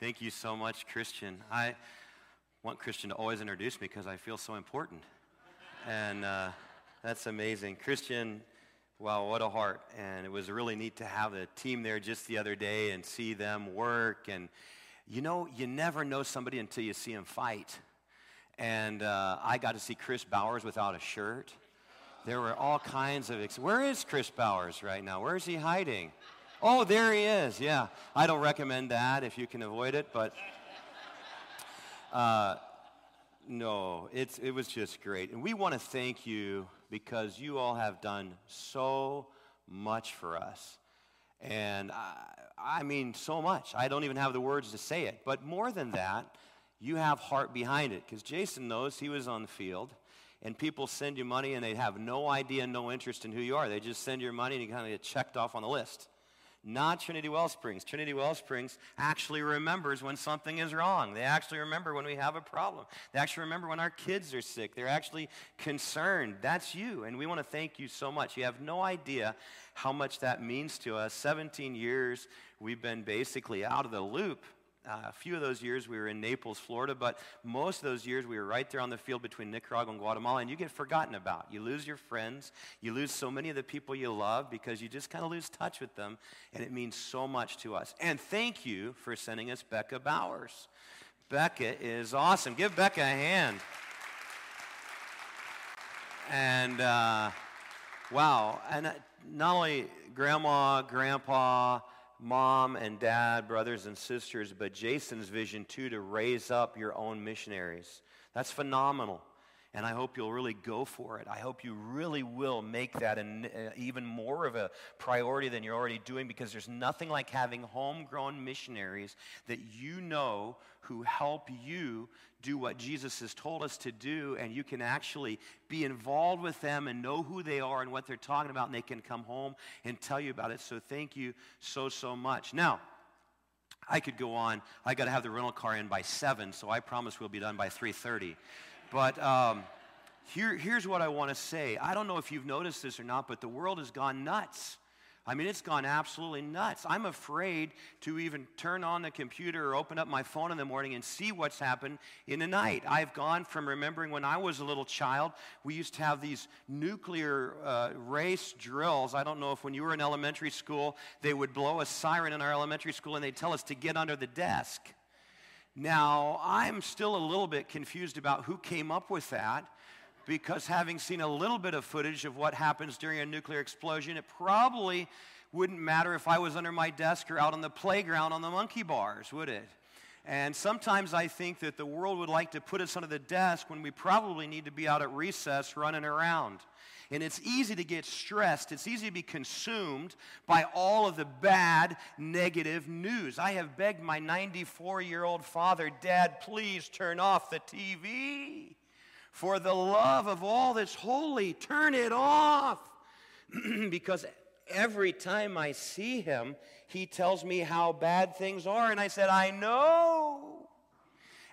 Thank you so much, Christian. I want Christian to always introduce me because I feel so important. And uh, that's amazing. Christian, wow, what a heart. And it was really neat to have the team there just the other day and see them work. And you know, you never know somebody until you see them fight. And uh, I got to see Chris Bowers without a shirt. There were all kinds of. Ex- Where is Chris Bowers right now? Where is he hiding? Oh, there he is. Yeah. I don't recommend that if you can avoid it, but uh, no, it's, it was just great. And we want to thank you because you all have done so much for us. And I, I mean, so much. I don't even have the words to say it. But more than that, you have heart behind it. Because Jason knows he was on the field and people send you money and they have no idea, no interest in who you are. They just send your money and you kind of get checked off on the list not Trinity Wellsprings. Trinity Wellsprings actually remembers when something is wrong. They actually remember when we have a problem. They actually remember when our kids are sick. They're actually concerned. That's you, and we want to thank you so much. You have no idea how much that means to us. 17 years we've been basically out of the loop uh, a few of those years we were in Naples, Florida, but most of those years we were right there on the field between Nicaragua and Guatemala, and you get forgotten about. You lose your friends. You lose so many of the people you love because you just kind of lose touch with them, and it means so much to us. And thank you for sending us Becca Bowers. Becca is awesome. Give Becca a hand. And uh, wow, and uh, not only grandma, grandpa, mom and dad, brothers and sisters, but Jason's vision too to raise up your own missionaries. That's phenomenal. And I hope you'll really go for it. I hope you really will make that an, uh, even more of a priority than you're already doing because there's nothing like having homegrown missionaries that you know who help you do what Jesus has told us to do, and you can actually be involved with them and know who they are and what they're talking about, and they can come home and tell you about it. So thank you so, so much. Now, I could go on. I got to have the rental car in by 7, so I promise we'll be done by 3.30. But um, here, here's what I want to say. I don't know if you've noticed this or not, but the world has gone nuts. I mean, it's gone absolutely nuts. I'm afraid to even turn on the computer or open up my phone in the morning and see what's happened in the night. I've gone from remembering when I was a little child, we used to have these nuclear uh, race drills. I don't know if when you were in elementary school, they would blow a siren in our elementary school and they'd tell us to get under the desk. Now, I'm still a little bit confused about who came up with that because having seen a little bit of footage of what happens during a nuclear explosion, it probably wouldn't matter if I was under my desk or out on the playground on the monkey bars, would it? And sometimes I think that the world would like to put us under the desk when we probably need to be out at recess running around. And it's easy to get stressed. It's easy to be consumed by all of the bad, negative news. I have begged my 94 year old father, Dad, please turn off the TV. For the love of all that's holy, turn it off. because every time I see him, he tells me how bad things are. And I said, I know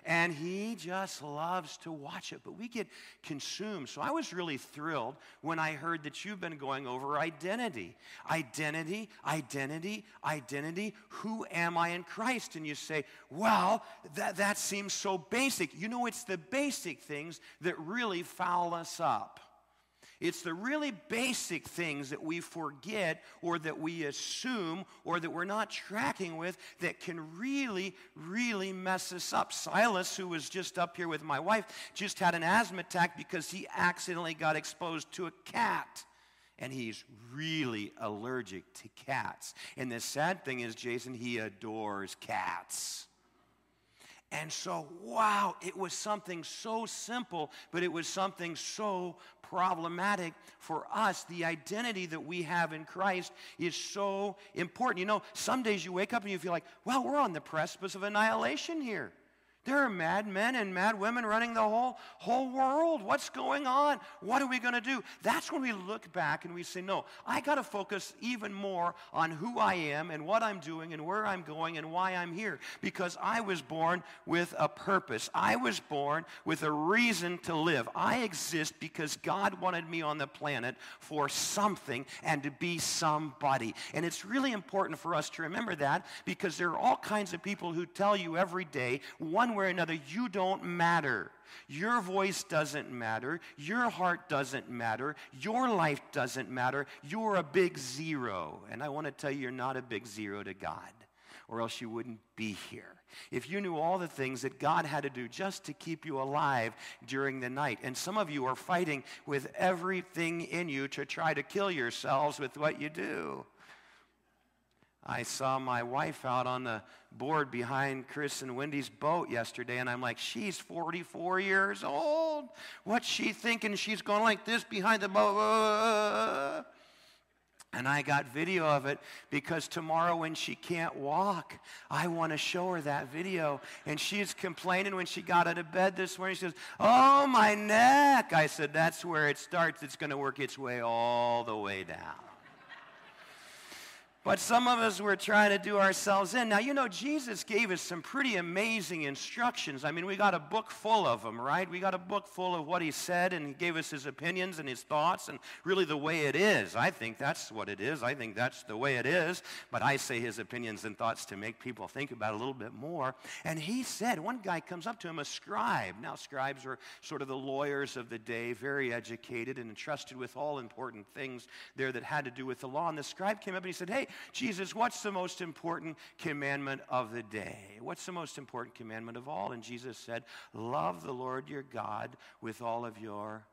and he just loves to watch it. But we get consumed. So I was really thrilled when I heard that you've been going over identity. Identity, identity, identity. Who am I in Christ? And you say, well, that, that seems so basic. You know, it's the basic things that really foul us up. It's the really basic things that we forget or that we assume or that we're not tracking with that can really, really mess us up. Silas, who was just up here with my wife, just had an asthma attack because he accidentally got exposed to a cat. And he's really allergic to cats. And the sad thing is, Jason, he adores cats. And so, wow, it was something so simple, but it was something so problematic for us. The identity that we have in Christ is so important. You know, some days you wake up and you feel like, well, we're on the precipice of annihilation here. There are mad men and mad women running the whole, whole world. What's going on? What are we going to do? That's when we look back and we say, no, I got to focus even more on who I am and what I'm doing and where I'm going and why I'm here. Because I was born with a purpose. I was born with a reason to live. I exist because God wanted me on the planet for something and to be somebody. And it's really important for us to remember that because there are all kinds of people who tell you every day, one way or another, you don't matter. Your voice doesn't matter. Your heart doesn't matter. Your life doesn't matter. You're a big zero. And I want to tell you, you're not a big zero to God, or else you wouldn't be here. If you knew all the things that God had to do just to keep you alive during the night, and some of you are fighting with everything in you to try to kill yourselves with what you do. I saw my wife out on the board behind Chris and Wendy's boat yesterday, and I'm like, she's 44 years old. What's she thinking? She's going like this behind the boat. And I got video of it because tomorrow when she can't walk, I want to show her that video. And she's complaining when she got out of bed this morning. She says, Oh, my neck. I said, That's where it starts. It's going to work its way all the way down. But some of us were trying to do ourselves in. Now, you know, Jesus gave us some pretty amazing instructions. I mean, we got a book full of them, right? We got a book full of what he said, and he gave us his opinions and his thoughts, and really the way it is. I think that's what it is. I think that's the way it is. But I say his opinions and thoughts to make people think about it a little bit more. And he said, one guy comes up to him, a scribe. Now, scribes were sort of the lawyers of the day, very educated and entrusted with all important things there that had to do with the law. And the scribe came up and he said, Hey, Jesus, what's the most important commandment of the day? What's the most important commandment of all? And Jesus said, Love the Lord your God with all of your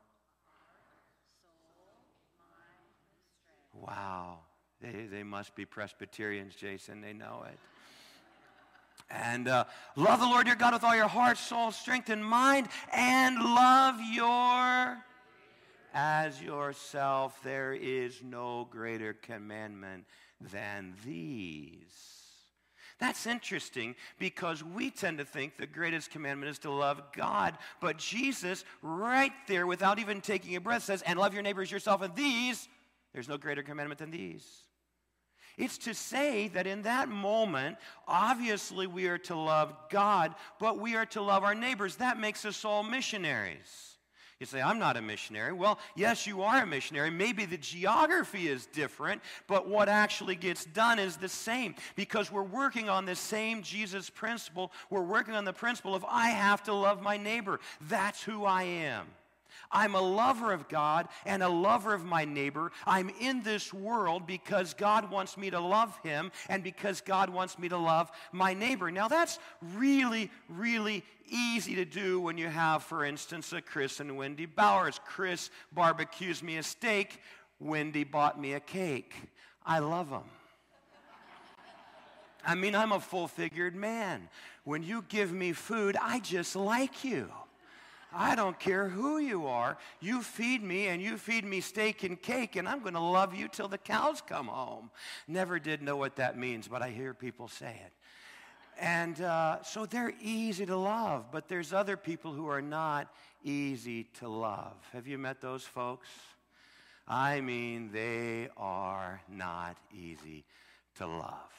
soul. Wow. They, they must be Presbyterians, Jason. They know it. And uh, love the Lord your God with all your heart, soul, strength, and mind, and love your as yourself. There is no greater commandment than these. That's interesting because we tend to think the greatest commandment is to love God. But Jesus, right there, without even taking a breath, says, and love your neighbors yourself. And these, there's no greater commandment than these. It's to say that in that moment, obviously we are to love God, but we are to love our neighbors. That makes us all missionaries. You say, I'm not a missionary. Well, yes, you are a missionary. Maybe the geography is different, but what actually gets done is the same because we're working on the same Jesus principle. We're working on the principle of I have to love my neighbor. That's who I am. I'm a lover of God and a lover of my neighbor. I'm in this world because God wants me to love him and because God wants me to love my neighbor. Now, that's really, really easy to do when you have, for instance, a Chris and Wendy Bowers. Chris barbecues me a steak, Wendy bought me a cake. I love them. I mean, I'm a full figured man. When you give me food, I just like you. I don't care who you are. You feed me and you feed me steak and cake, and I'm going to love you till the cows come home. Never did know what that means, but I hear people say it. And uh, so they're easy to love, but there's other people who are not easy to love. Have you met those folks? I mean, they are not easy to love.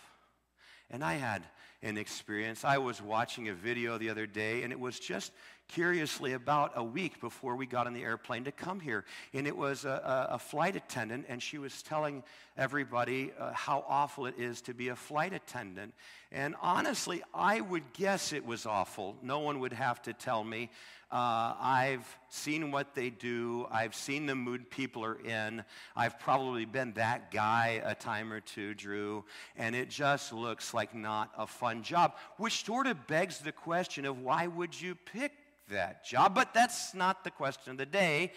And I had an experience. I was watching a video the other day, and it was just curiously about a week before we got on the airplane to come here. And it was a, a flight attendant, and she was telling everybody uh, how awful it is to be a flight attendant. And honestly, I would guess it was awful. No one would have to tell me. Uh, I've seen what they do. I've seen the mood people are in. I've probably been that guy a time or two, Drew. And it just looks like not a fun job, which sort of begs the question of why would you pick that job, but that's not the question of the day.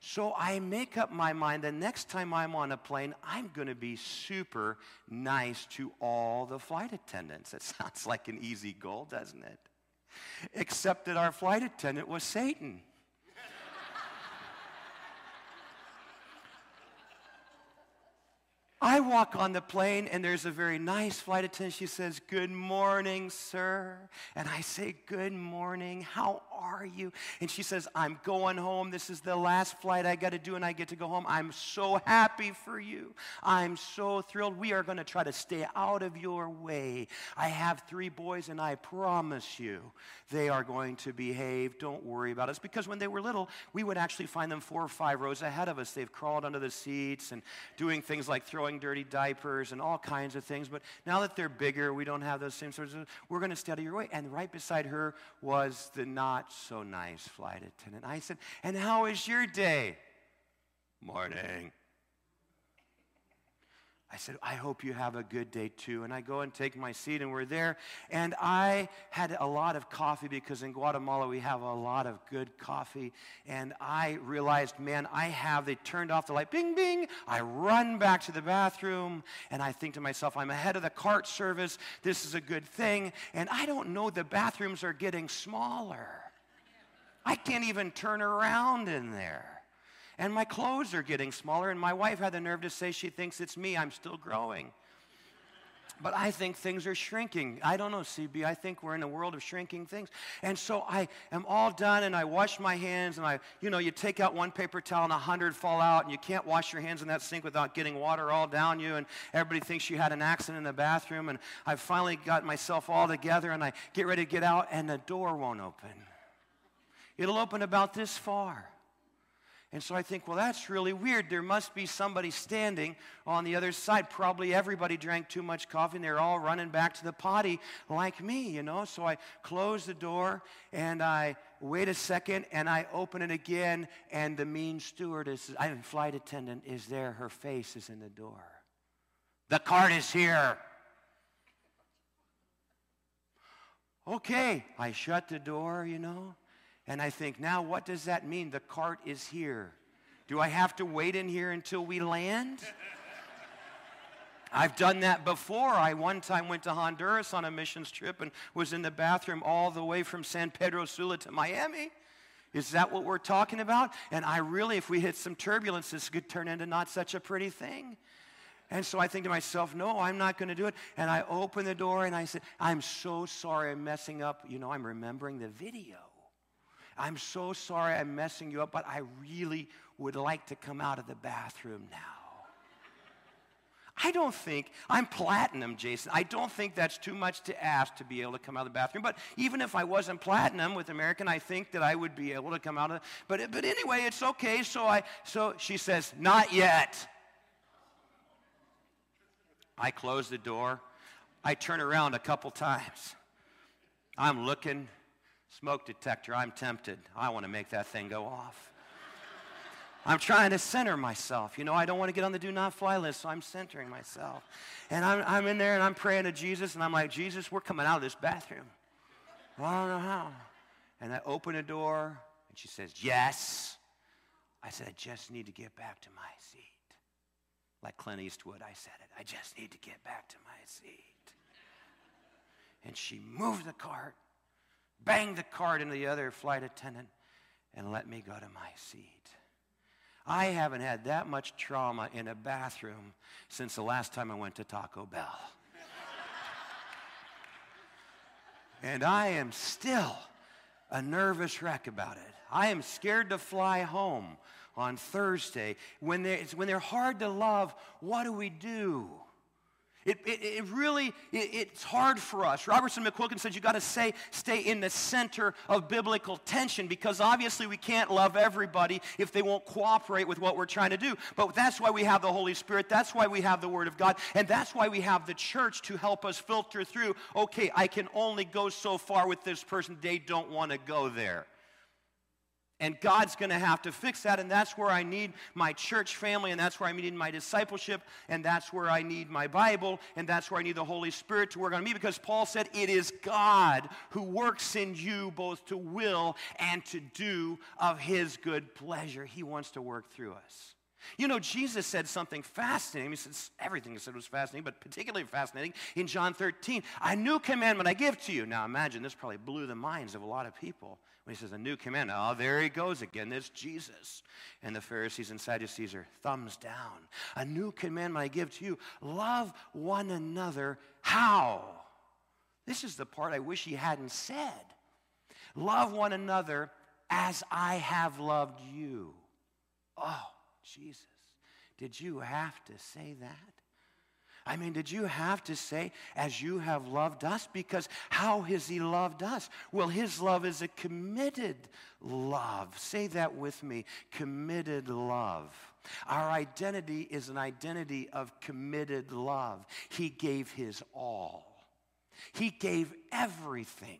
So I make up my mind the next time I'm on a plane, I'm going to be super nice to all the flight attendants. It sounds like an easy goal, doesn't it? Except that our flight attendant was Satan. I walk on the plane, and there's a very nice flight attendant. She says, Good morning, sir. And I say, Good morning. How are you? And she says, I'm going home. This is the last flight I got to do, and I get to go home. I'm so happy for you. I'm so thrilled. We are going to try to stay out of your way. I have three boys, and I promise you they are going to behave. Don't worry about us. Because when they were little, we would actually find them four or five rows ahead of us. They've crawled under the seats and doing things like throwing dirty diapers and all kinds of things. But now that they're bigger, we don't have those same sorts of, we're going to stay out of your way. And right beside her was the not so nice flight attendant. I said, And how is your day? Morning. I said, I hope you have a good day too. And I go and take my seat, and we're there. And I had a lot of coffee because in Guatemala we have a lot of good coffee. And I realized, man, I have, they turned off the light, bing, bing. I run back to the bathroom, and I think to myself, I'm ahead of the cart service. This is a good thing. And I don't know, the bathrooms are getting smaller. I can't even turn around in there. And my clothes are getting smaller, and my wife had the nerve to say she thinks it's me. I'm still growing. But I think things are shrinking. I don't know, CB. I think we're in a world of shrinking things. And so I am all done and I wash my hands and I, you know, you take out one paper towel and a hundred fall out and you can't wash your hands in that sink without getting water all down you and everybody thinks you had an accident in the bathroom. And I finally got myself all together and I get ready to get out and the door won't open. It'll open about this far. And so I think, well, that's really weird. There must be somebody standing on the other side. Probably everybody drank too much coffee and they're all running back to the potty like me, you know. So I close the door and I wait a second and I open it again and the mean stewardess, I mean, flight attendant is there. Her face is in the door. The cart is here. Okay, I shut the door, you know. And I think, now what does that mean? The cart is here. Do I have to wait in here until we land? I've done that before. I one time went to Honduras on a missions trip and was in the bathroom all the way from San Pedro Sula to Miami. Is that what we're talking about? And I really, if we hit some turbulence, this could turn into not such a pretty thing. And so I think to myself, no, I'm not going to do it. And I open the door and I said, I'm so sorry I'm messing up. You know, I'm remembering the video. I'm so sorry I'm messing you up, but I really would like to come out of the bathroom now. I don't think, I'm platinum, Jason. I don't think that's too much to ask to be able to come out of the bathroom. But even if I wasn't platinum with American, I think that I would be able to come out of but but anyway, it's okay. So I so she says, not yet. I close the door. I turn around a couple times. I'm looking Smoke detector, I'm tempted. I want to make that thing go off. I'm trying to center myself. You know, I don't want to get on the do not fly list, so I'm centering myself. And I'm, I'm in there and I'm praying to Jesus, and I'm like, Jesus, we're coming out of this bathroom. Well, I don't know how. And I open a door, and she says, Yes. I said, I just need to get back to my seat. Like Clint Eastwood, I said it. I just need to get back to my seat. And she moved the cart banged the cart into the other flight attendant, and let me go to my seat. I haven't had that much trauma in a bathroom since the last time I went to Taco Bell. and I am still a nervous wreck about it. I am scared to fly home on Thursday. When, they, when they're hard to love, what do we do? It, it, it really, it, it's hard for us. Robertson McQuilkin says you got to say, stay in the center of biblical tension because obviously we can't love everybody if they won't cooperate with what we're trying to do. But that's why we have the Holy Spirit. That's why we have the Word of God. And that's why we have the church to help us filter through, okay, I can only go so far with this person. They don't want to go there. And God's going to have to fix that. And that's where I need my church family. And that's where I need my discipleship. And that's where I need my Bible. And that's where I need the Holy Spirit to work on me. Because Paul said, It is God who works in you both to will and to do of his good pleasure. He wants to work through us. You know, Jesus said something fascinating. He said everything he said was fascinating, but particularly fascinating in John 13. A new commandment I give to you. Now imagine this probably blew the minds of a lot of people when he says a new commandment. Oh, there he goes again. There's Jesus. And the Pharisees and Sadducees are thumbs down. A new commandment I give to you. Love one another. How? This is the part I wish he hadn't said. Love one another as I have loved you. Oh, Jesus, did you have to say that? I mean, did you have to say, as you have loved us? Because how has he loved us? Well, his love is a committed love. Say that with me committed love. Our identity is an identity of committed love. He gave his all, he gave everything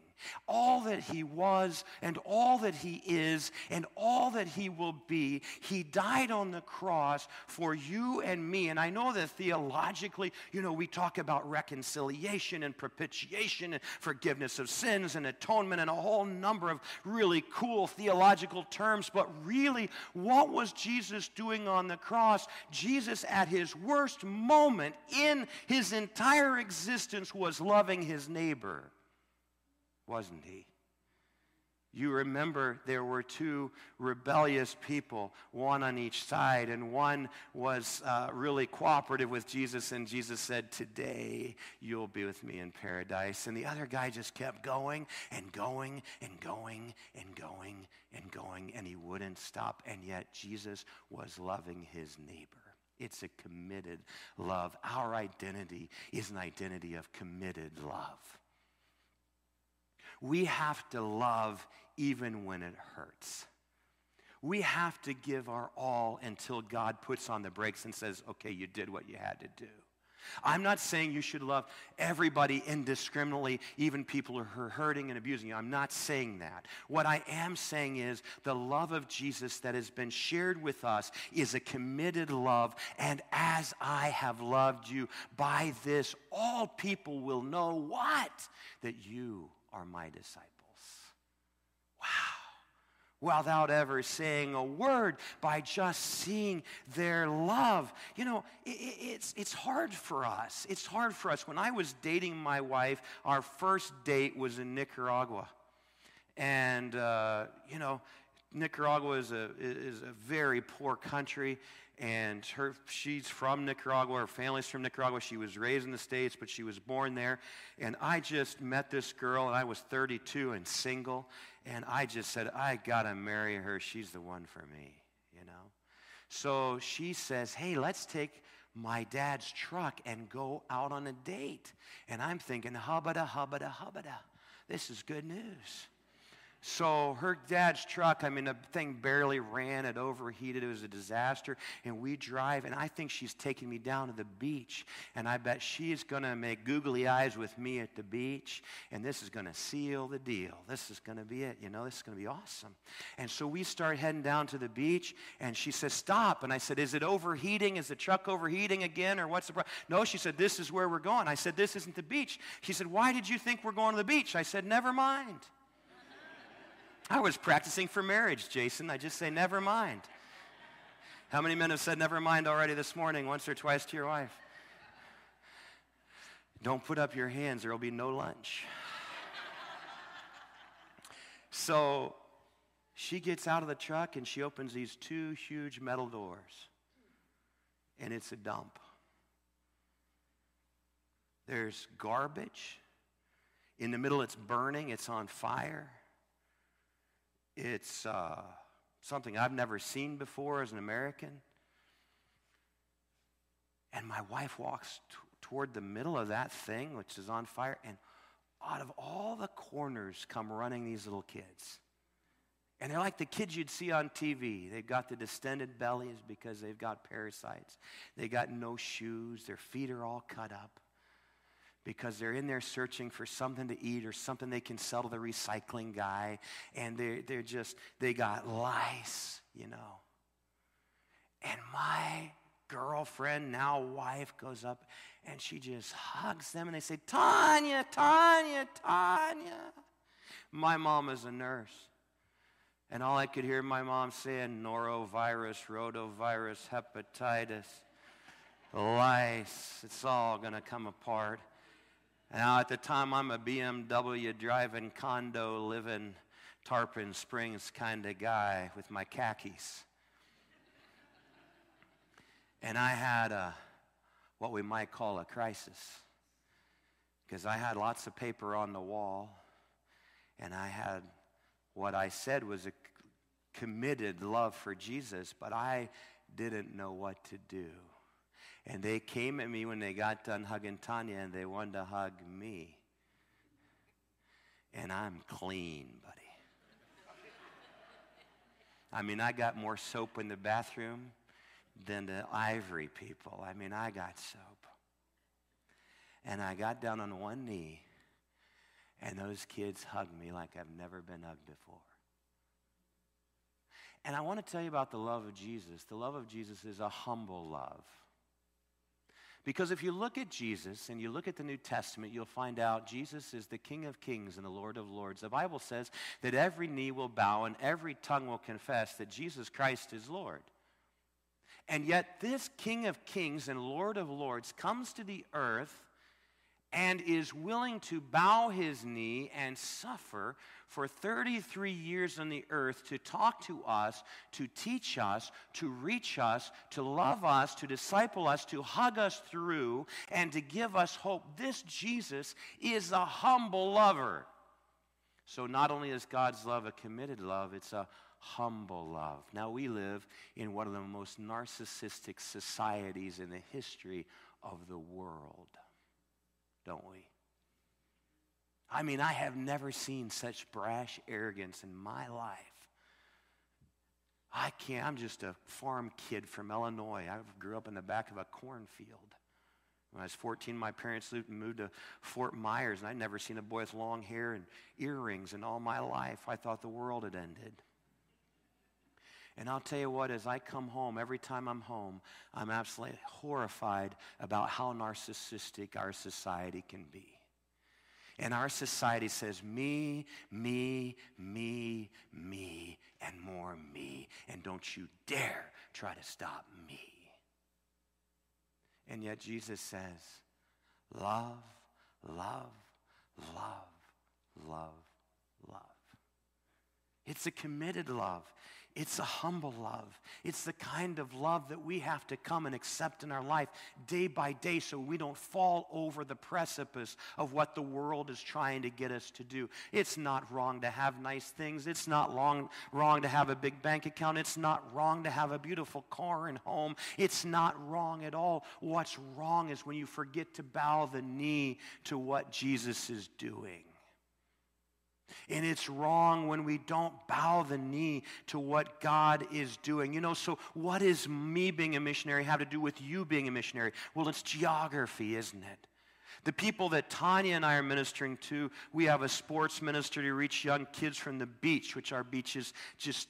all that he was and all that he is and all that he will be. He died on the cross for you and me. And I know that theologically, you know, we talk about reconciliation and propitiation and forgiveness of sins and atonement and a whole number of really cool theological terms. But really, what was Jesus doing on the cross? Jesus, at his worst moment in his entire existence, was loving his neighbor wasn't he? You remember there were two rebellious people, one on each side, and one was uh, really cooperative with Jesus, and Jesus said, Today you'll be with me in paradise. And the other guy just kept going and going and going and going and going, and he wouldn't stop. And yet Jesus was loving his neighbor. It's a committed love. Our identity is an identity of committed love. We have to love even when it hurts. We have to give our all until God puts on the brakes and says, okay, you did what you had to do. I'm not saying you should love everybody indiscriminately, even people who are hurting and abusing you. I'm not saying that. What I am saying is the love of Jesus that has been shared with us is a committed love. And as I have loved you, by this all people will know what? That you are my disciples. Wow. Without ever saying a word, by just seeing their love. You know, it, it's, it's hard for us. It's hard for us. When I was dating my wife, our first date was in Nicaragua. And, uh, you know, Nicaragua is a, is a very poor country, and her, she's from Nicaragua. Her family's from Nicaragua. She was raised in the States, but she was born there. And I just met this girl, and I was 32 and single, and I just said, I got to marry her. She's the one for me, you know? So she says, hey, let's take my dad's truck and go out on a date. And I'm thinking, hubbada, hubbada, hubbada. This is good news. So her dad's truck, I mean, the thing barely ran. It overheated. It was a disaster. And we drive, and I think she's taking me down to the beach. And I bet she's going to make googly eyes with me at the beach. And this is going to seal the deal. This is going to be it. You know, this is going to be awesome. And so we start heading down to the beach, and she says, Stop. And I said, Is it overheating? Is the truck overheating again? Or what's the problem? No, she said, This is where we're going. I said, This isn't the beach. She said, Why did you think we're going to the beach? I said, Never mind. I was practicing for marriage, Jason. I just say, never mind. How many men have said never mind already this morning, once or twice to your wife? Don't put up your hands, there will be no lunch. so she gets out of the truck and she opens these two huge metal doors, and it's a dump. There's garbage. In the middle, it's burning, it's on fire. It's uh, something I've never seen before as an American. And my wife walks t- toward the middle of that thing, which is on fire, and out of all the corners come running these little kids. And they're like the kids you'd see on TV. They've got the distended bellies because they've got parasites. They got no shoes. Their feet are all cut up because they're in there searching for something to eat or something they can sell to the recycling guy. And they're, they're just, they got lice, you know. And my girlfriend, now wife, goes up and she just hugs them and they say, Tanya, Tanya, Tanya. My mom is a nurse. And all I could hear my mom saying, norovirus, rotavirus, hepatitis, lice, it's all going to come apart. Now, at the time, I'm a BMW driving, condo living, Tarpon Springs kind of guy with my khakis. And I had a, what we might call a crisis because I had lots of paper on the wall and I had what I said was a committed love for Jesus, but I didn't know what to do. And they came at me when they got done hugging Tanya and they wanted to hug me. And I'm clean, buddy. I mean, I got more soap in the bathroom than the ivory people. I mean, I got soap. And I got down on one knee, and those kids hugged me like I've never been hugged before. And I want to tell you about the love of Jesus. The love of Jesus is a humble love. Because if you look at Jesus and you look at the New Testament, you'll find out Jesus is the King of kings and the Lord of lords. The Bible says that every knee will bow and every tongue will confess that Jesus Christ is Lord. And yet, this King of kings and Lord of lords comes to the earth and is willing to bow his knee and suffer for 33 years on the earth to talk to us, to teach us, to reach us, to love us, to disciple us, to hug us through, and to give us hope. This Jesus is a humble lover. So, not only is God's love a committed love, it's a humble love. Now, we live in one of the most narcissistic societies in the history of the world don't we? I mean, I have never seen such brash arrogance in my life. I can't, I'm just a farm kid from Illinois. I grew up in the back of a cornfield. When I was 14, my parents moved to Fort Myers, and I'd never seen a boy with long hair and earrings in all my life. I thought the world had ended. And I'll tell you what, as I come home, every time I'm home, I'm absolutely horrified about how narcissistic our society can be. And our society says me, me, me, me, and more me. And don't you dare try to stop me. And yet Jesus says, love, love, love, love, love. It's a committed love. It's a humble love. It's the kind of love that we have to come and accept in our life day by day so we don't fall over the precipice of what the world is trying to get us to do. It's not wrong to have nice things. It's not long, wrong to have a big bank account. It's not wrong to have a beautiful car and home. It's not wrong at all. What's wrong is when you forget to bow the knee to what Jesus is doing. And it's wrong when we don't bow the knee to what God is doing. You know, so what does me being a missionary have to do with you being a missionary? Well, it's geography, isn't it? The people that Tanya and I are ministering to, we have a sports ministry to reach young kids from the beach, which our beach is just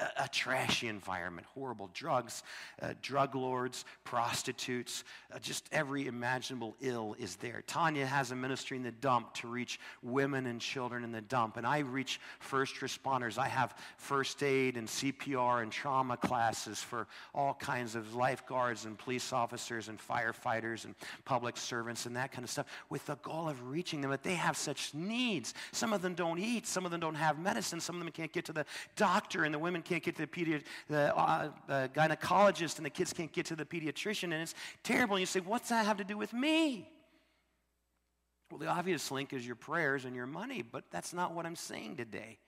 a, a trashy environment, horrible drugs, uh, drug lords, prostitutes, uh, just every imaginable ill is there. Tanya has a ministry in the dump to reach women and children in the dump, and I reach first responders. I have first aid and CPR and trauma classes for all kinds of lifeguards and police officers and firefighters and public servants and that kind of stuff with the goal of reaching them. But they have such needs. Some of them don't eat, some of them don't have medicine, some of them can't get to the doctor, and the women can't get to the, pedi- the uh, uh, gynecologist and the kids can't get to the pediatrician, and it's terrible. And you say, What's that have to do with me? Well, the obvious link is your prayers and your money, but that's not what I'm saying today.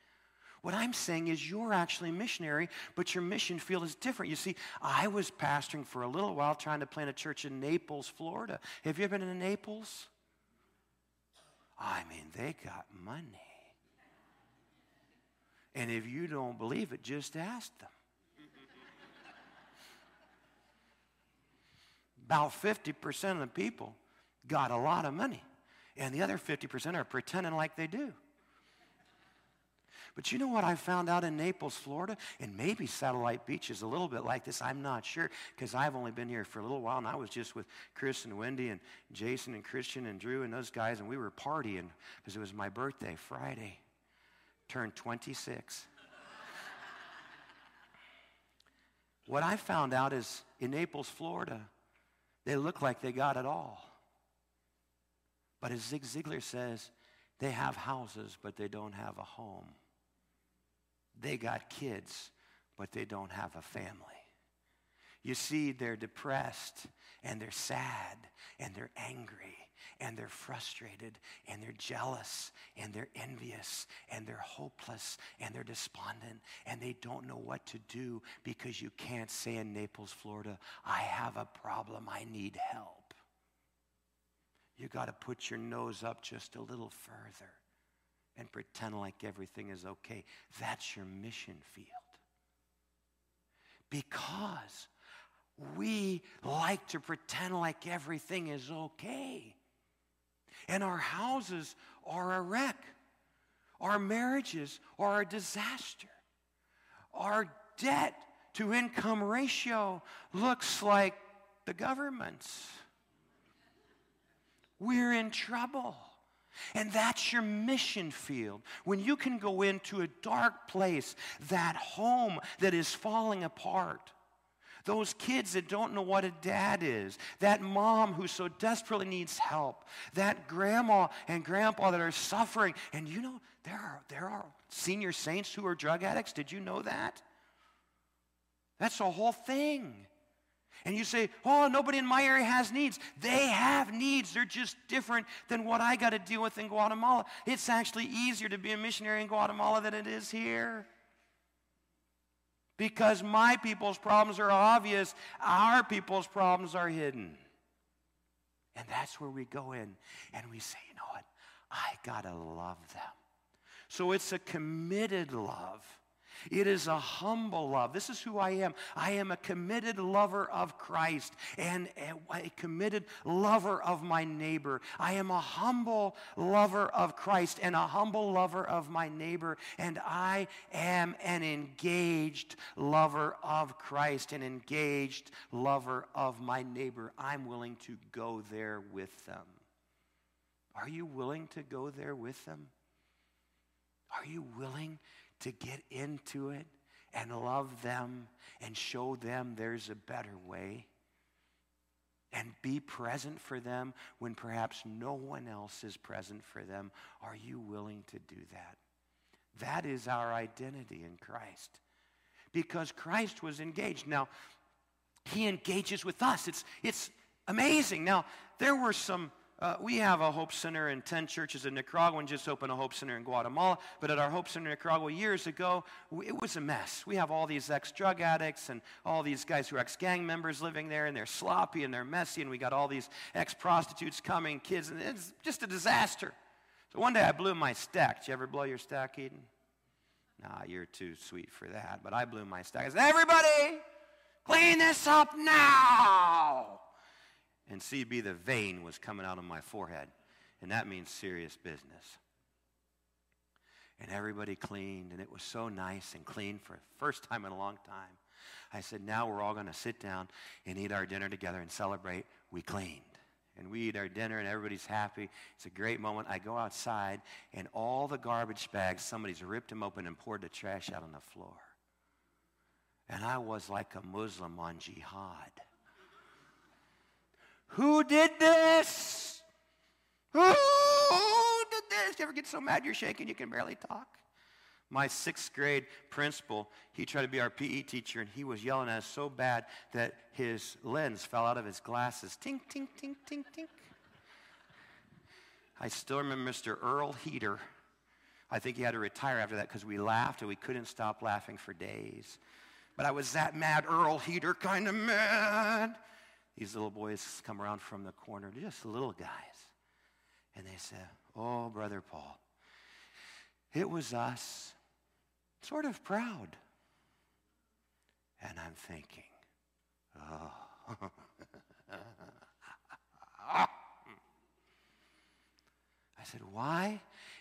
What I'm saying is you're actually a missionary, but your mission field is different. You see, I was pastoring for a little while trying to plant a church in Naples, Florida. Have you ever been in Naples? I mean, they got money. And if you don't believe it, just ask them. About 50% of the people got a lot of money, and the other 50% are pretending like they do. But you know what I found out in Naples, Florida? And maybe Satellite Beach is a little bit like this. I'm not sure because I've only been here for a little while and I was just with Chris and Wendy and Jason and Christian and Drew and those guys and we were partying because it was my birthday Friday turned 26. what I found out is in Naples, Florida, they look like they got it all. But as Zig Ziglar says, they have houses, but they don't have a home. They got kids, but they don't have a family. You see, they're depressed and they're sad and they're angry and they're frustrated and they're jealous and they're envious and they're hopeless and they're despondent and they don't know what to do because you can't say in Naples, Florida, I have a problem, I need help. You got to put your nose up just a little further and pretend like everything is okay. That's your mission field. Because we like to pretend like everything is okay. And our houses are a wreck. Our marriages are a disaster. Our debt to income ratio looks like the government's. We're in trouble. And that's your mission field. When you can go into a dark place, that home that is falling apart, those kids that don't know what a dad is, that mom who so desperately needs help, that grandma and grandpa that are suffering. And you know, there are, there are senior saints who are drug addicts. Did you know that? That's the whole thing. And you say, oh, nobody in my area has needs. They have needs. They're just different than what I got to deal with in Guatemala. It's actually easier to be a missionary in Guatemala than it is here. Because my people's problems are obvious, our people's problems are hidden. And that's where we go in and we say, you know what? I got to love them. So it's a committed love. It is a humble love. This is who I am. I am a committed lover of Christ and a, committed lover of my neighbor. I am a humble lover of Christ and a humble lover of my neighbor. And I am an engaged lover of Christ, an engaged lover of my neighbor. I'm willing to go there with them. Are you willing to go there with them? Are you willing to get into it and love them and show them there's a better way and be present for them when perhaps no one else is present for them. Are you willing to do that? That is our identity in Christ. Because Christ was engaged. Now, he engages with us. It's, it's amazing. Now, there were some uh, we have a Hope Center in 10 churches in Nicaragua and just opened a Hope Center in Guatemala. But at our Hope Center in Nicaragua years ago, it was a mess. We have all these ex drug addicts and all these guys who are ex gang members living there, and they're sloppy and they're messy, and we got all these ex prostitutes coming, kids, and it's just a disaster. So one day I blew my stack. Did you ever blow your stack, Eden? Nah, you're too sweet for that. But I blew my stack. I said, Everybody, clean this up now and CB, the vein was coming out of my forehead. And that means serious business. And everybody cleaned, and it was so nice and clean for the first time in a long time. I said, now we're all going to sit down and eat our dinner together and celebrate. We cleaned. And we eat our dinner, and everybody's happy. It's a great moment. I go outside, and all the garbage bags, somebody's ripped them open and poured the trash out on the floor. And I was like a Muslim on jihad. Who did this? Who did this? You ever get so mad you're shaking you can barely talk? My sixth grade principal, he tried to be our PE teacher, and he was yelling at us so bad that his lens fell out of his glasses. Tink, tink, tink, tink, tink. I still remember Mr. Earl Heater. I think he had to retire after that because we laughed and we couldn't stop laughing for days. But I was that mad Earl Heater kind of mad. These little boys come around from the corner, just little guys. And they said, Oh, Brother Paul, it was us, sort of proud. And I'm thinking, oh. I said, Why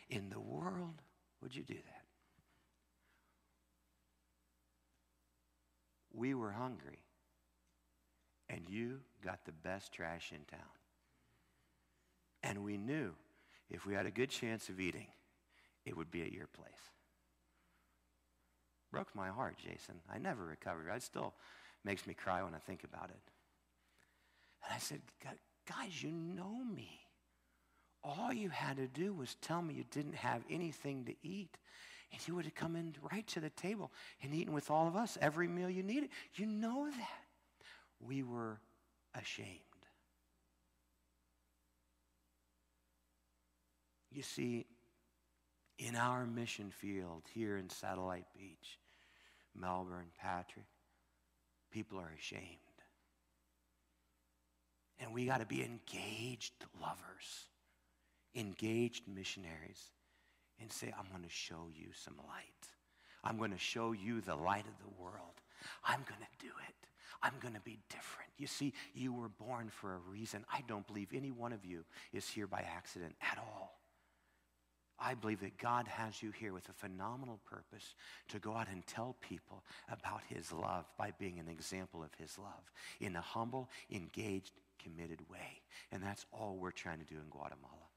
in the world would you do that? We were hungry and you got the best trash in town. And we knew if we had a good chance of eating, it would be at your place. Broke my heart, Jason. I never recovered. I still Makes me cry when I think about it. And I said, Guys, you know me. All you had to do was tell me you didn't have anything to eat. And you would have come in right to the table and eaten with all of us every meal you needed. You know that. We were ashamed. You see, in our mission field here in Satellite Beach, Melbourne, Patrick, people are ashamed. And we got to be engaged lovers, engaged missionaries, and say, I'm going to show you some light. I'm going to show you the light of the world. I'm going to do it. I'm going to be different. You see, you were born for a reason. I don't believe any one of you is here by accident at all. I believe that God has you here with a phenomenal purpose to go out and tell people about his love by being an example of his love in a humble, engaged, committed way. And that's all we're trying to do in Guatemala.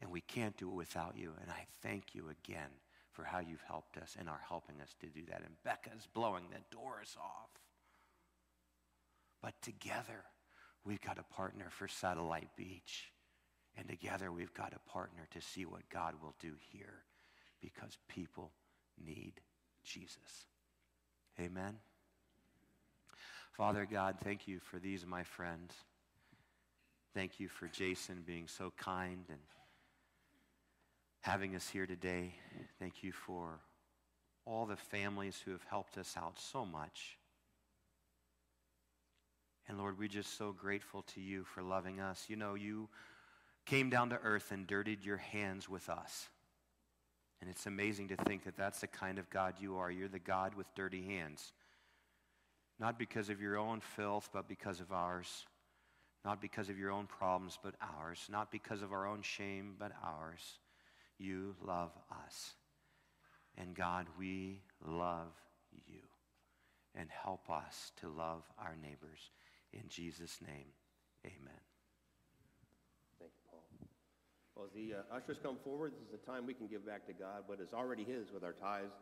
And we can't do it without you. And I thank you again for how you've helped us and are helping us to do that. And Becca's blowing the doors off. But together, we've got a partner for Satellite Beach. And together, we've got a partner to see what God will do here because people need Jesus. Amen. Father God, thank you for these, my friends. Thank you for Jason being so kind and having us here today. Thank you for all the families who have helped us out so much. And Lord, we're just so grateful to you for loving us. You know, you came down to earth and dirtied your hands with us. And it's amazing to think that that's the kind of God you are. You're the God with dirty hands. Not because of your own filth, but because of ours. Not because of your own problems, but ours. Not because of our own shame, but ours. You love us. And God, we love you. And help us to love our neighbors. In Jesus' name, amen. Thank you, Paul. Well, as the uh, ushers come forward, this is the time we can give back to God what is already His with our tithes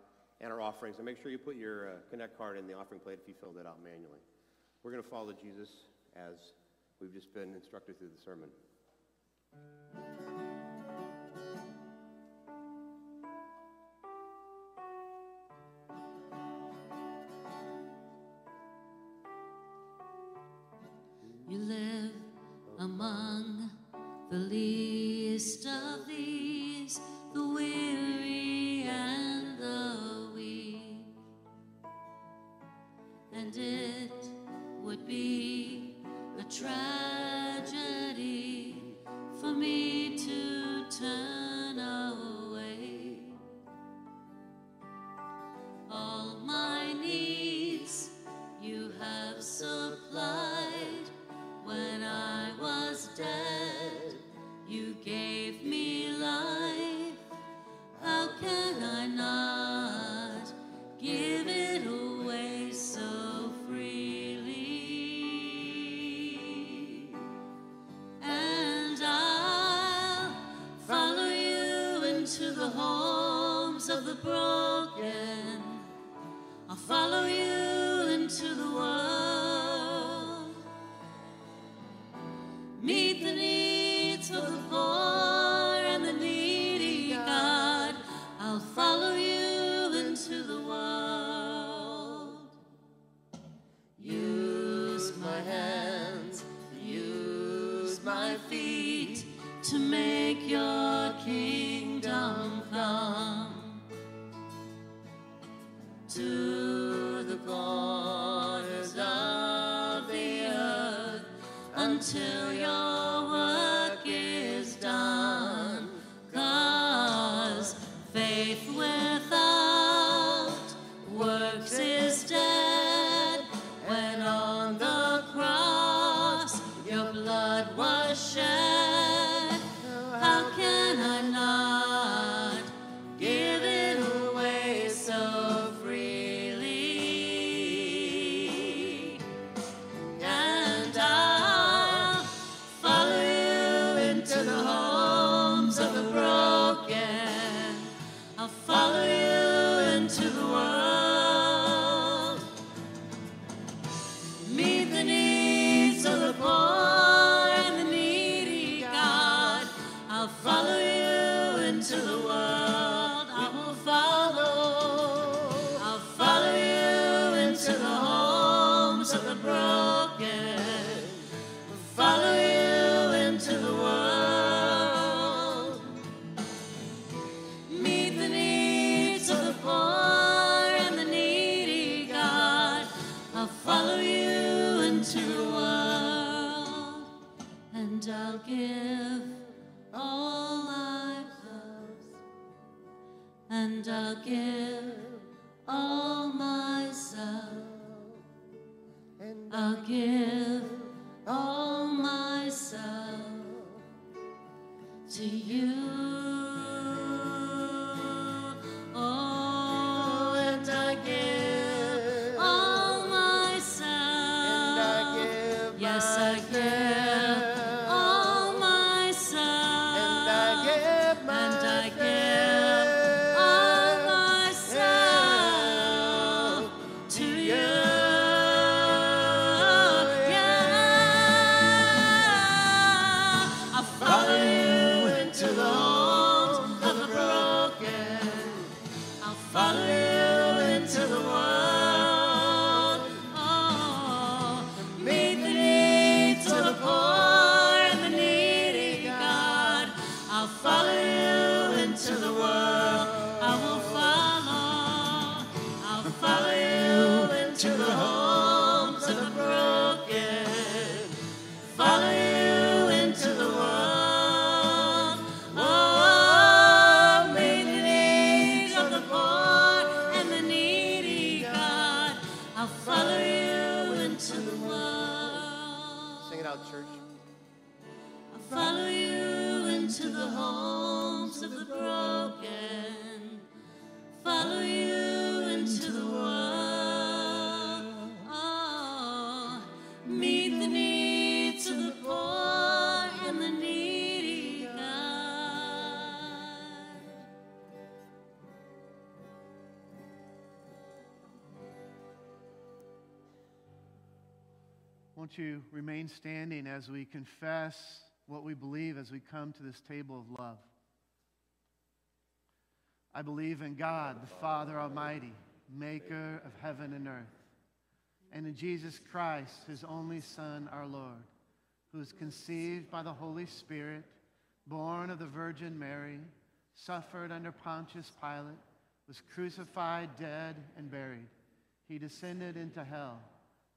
and our offerings. And make sure you put your uh, Connect card in the offering plate if you filled it out manually. We're going to follow Jesus as we've just been instructed through the sermon. Follow you. Won't you remain standing as we confess what we believe as we come to this table of love? I believe in God, the Father Almighty, maker of heaven and earth, and in Jesus Christ, his only Son, our Lord, who was conceived by the Holy Spirit, born of the Virgin Mary, suffered under Pontius Pilate, was crucified, dead, and buried. He descended into hell.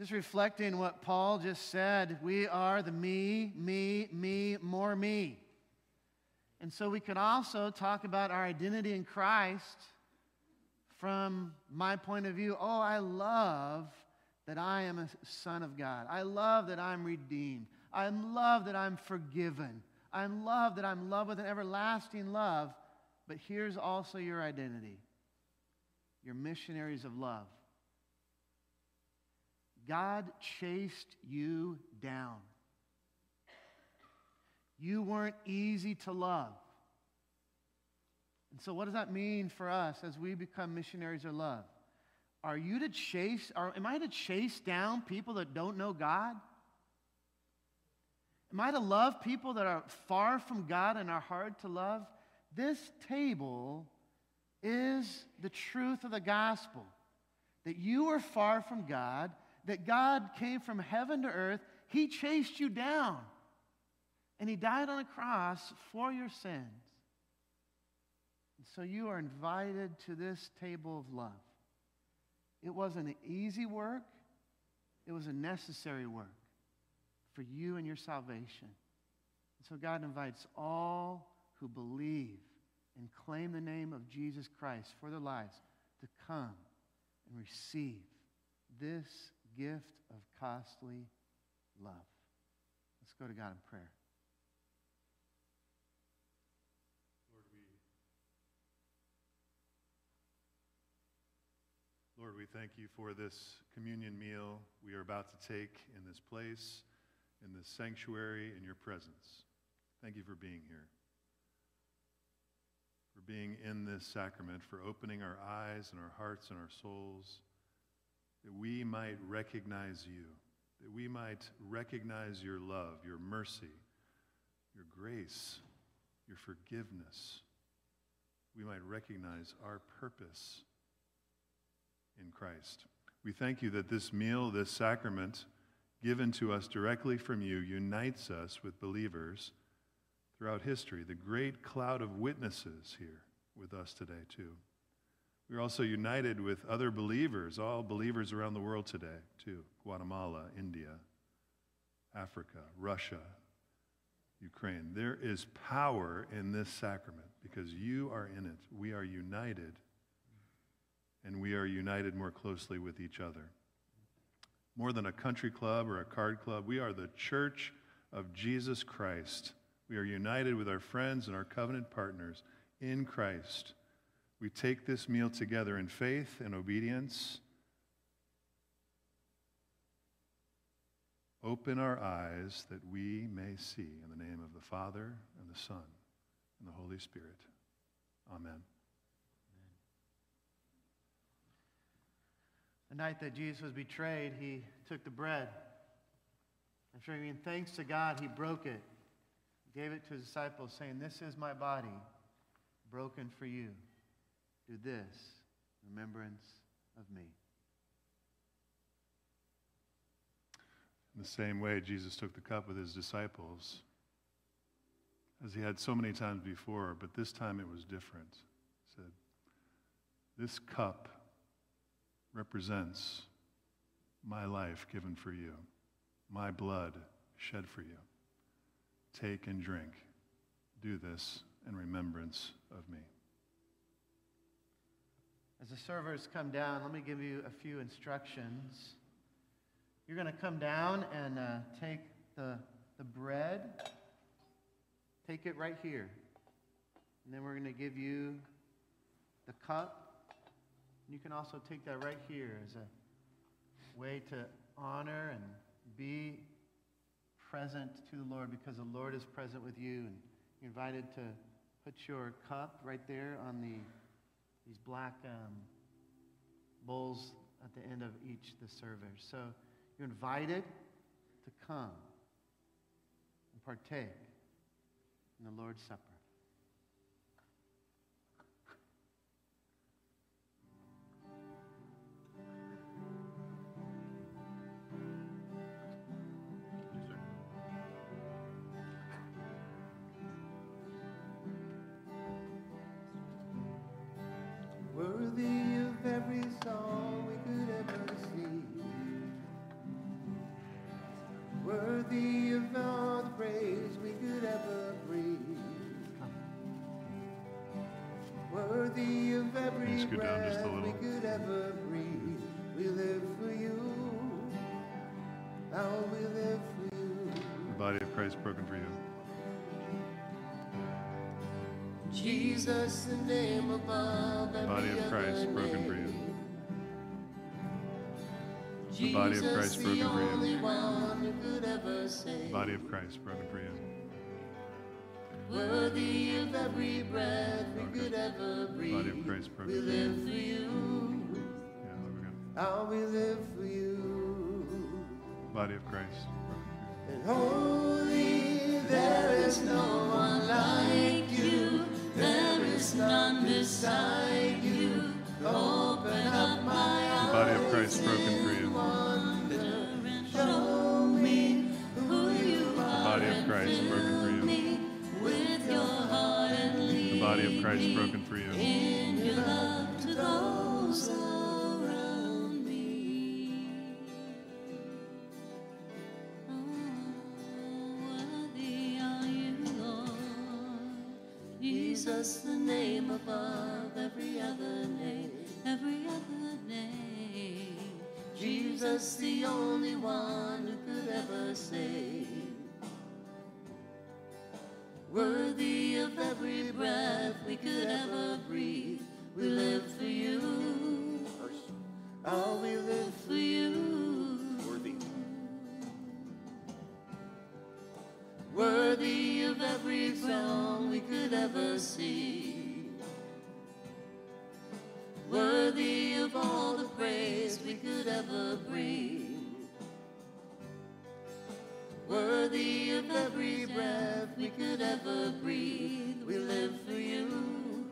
Just reflecting what Paul just said, we are the me, me, me, more me. And so we could also talk about our identity in Christ from my point of view. Oh, I love that I am a son of God. I love that I'm redeemed. I love that I'm forgiven. I love that I'm loved with an everlasting love. But here's also your identity you're missionaries of love. God chased you down. You weren't easy to love. And so, what does that mean for us as we become missionaries of love? Are you to chase, or am I to chase down people that don't know God? Am I to love people that are far from God and are hard to love? This table is the truth of the gospel that you are far from God, that God came from heaven to earth, He chased you down, and He died on a cross for your sins. And so you are invited to this table of love. It wasn't an easy work, it was a necessary work for you and your salvation. And so God invites all who believe and claim the name of Jesus Christ for their lives to come and receive this gift of costly love. Let's go to God in prayer. Lord, we thank you for this communion meal we are about to take in this place, in this sanctuary, in your presence. Thank you for being here, for being in this sacrament, for opening our eyes and our hearts and our souls, that we might recognize you, that we might recognize your love, your mercy, your grace, your forgiveness, we might recognize our purpose in Christ. We thank you that this meal, this sacrament, given to us directly from you, unites us with believers throughout history, the great cloud of witnesses here with us today, too. We're also united with other believers, all believers around the world today, too Guatemala, India, Africa, Russia, Ukraine. There is power in this sacrament because you are in it. We are united, and we are united more closely with each other. More than a country club or a card club, we are the church of Jesus Christ. We are united with our friends and our covenant partners in Christ. We take this meal together in faith and obedience. Open our eyes that we may see. In the name of the Father, and the Son, and the Holy Spirit. Amen. The night that Jesus was betrayed, he took the bread. After giving thanks to God, he broke it, gave it to his disciples, saying, This is my body, broken for you. Do this remembrance of me. In the same way, Jesus took the cup with his disciples, as he had so many times before, but this time it was different. He said, This cup represents my life given for you, my blood shed for you. Take and drink. Do this in remembrance of me. As the servers come down, let me give you a few instructions. You're going to come down and uh, take the, the bread, take it right here. And then we're going to give you the cup. You can also take that right here as a way to honor and be present to the Lord because the Lord is present with you. And you're invited to put your cup right there on the these black um, bowls at the end of each the servers. So you're invited to come and partake in the Lord's Supper. Every song we could ever sing. Worthy of all the praise we could ever bring. Worthy of every Let's go down just a breath we little. could ever breathe. We live for you. Oh, we live for you. The body of Christ broken for you. Jesus, the name above every body of Christ broken for you. The body of Christ broken for you. only one who could ever save. The body of Christ broken for you. Worthy of every breath we Okay. could ever breathe. Body of Christ broken we for live you. for you. Yeah, we're good. How we live for you. Body of Christ broken for you. And holy, there is no one like you. There is none beside you. Open Christ broken for you. The body of Christ broken for you. The body of Christ broken for you. Jesus, the name above every other Jesus, the only one who could ever save. Worthy of every breath we could ever breathe, we live for you. Oh, we live for you. Worthy. Worthy of every song we could ever sing. Of all the praise we could ever bring. Worthy of every breath we could ever breathe. We live for you.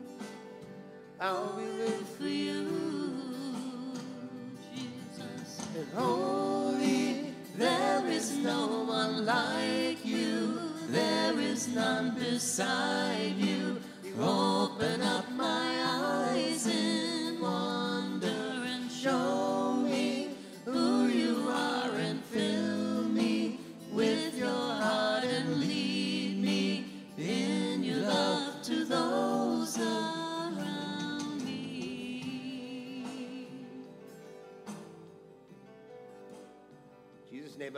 I'll be live for you, Jesus. And holy, there is no one like you. There is none beside. You open up my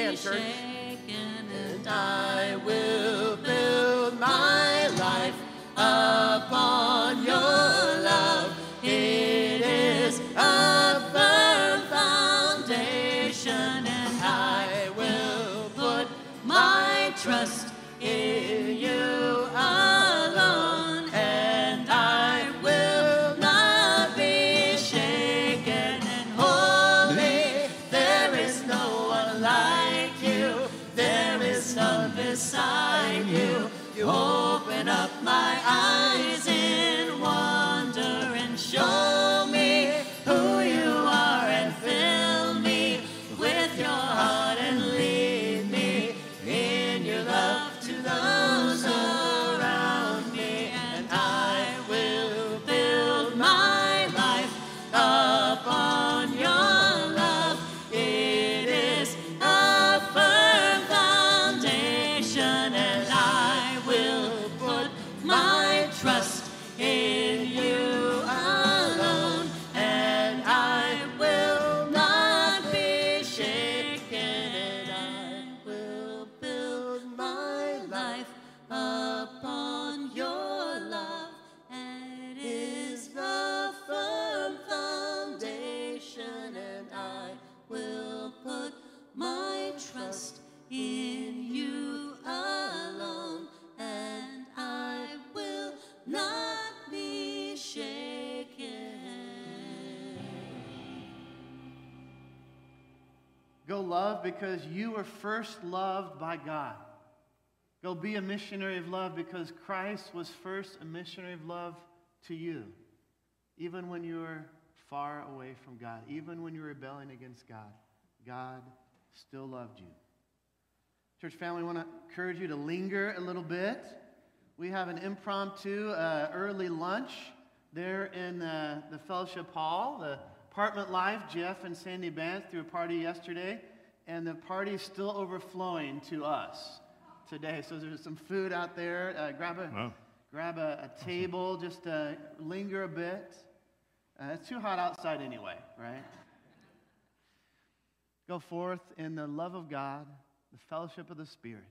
Stand, church. Love because you were first loved by God. Go be a missionary of love because Christ was first a missionary of love to you. Even when you were far away from God, even when you were rebelling against God, God still loved you. Church family, I want to encourage you to linger a little bit. We have an impromptu uh, early lunch there in uh, the fellowship hall. The apartment life, Jeff and Sandy Bance threw a party yesterday, and the party's still overflowing to us today. So there's some food out there. Uh, grab a, Wow. grab a, a table, just uh, linger a bit. Uh, it's too hot outside anyway, right? Go forth in the love of God, the fellowship of the Spirit,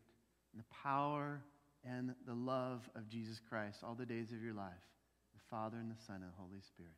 and the power and the love of Jesus Christ all the days of your life, the Father and the Son and the Holy Spirit.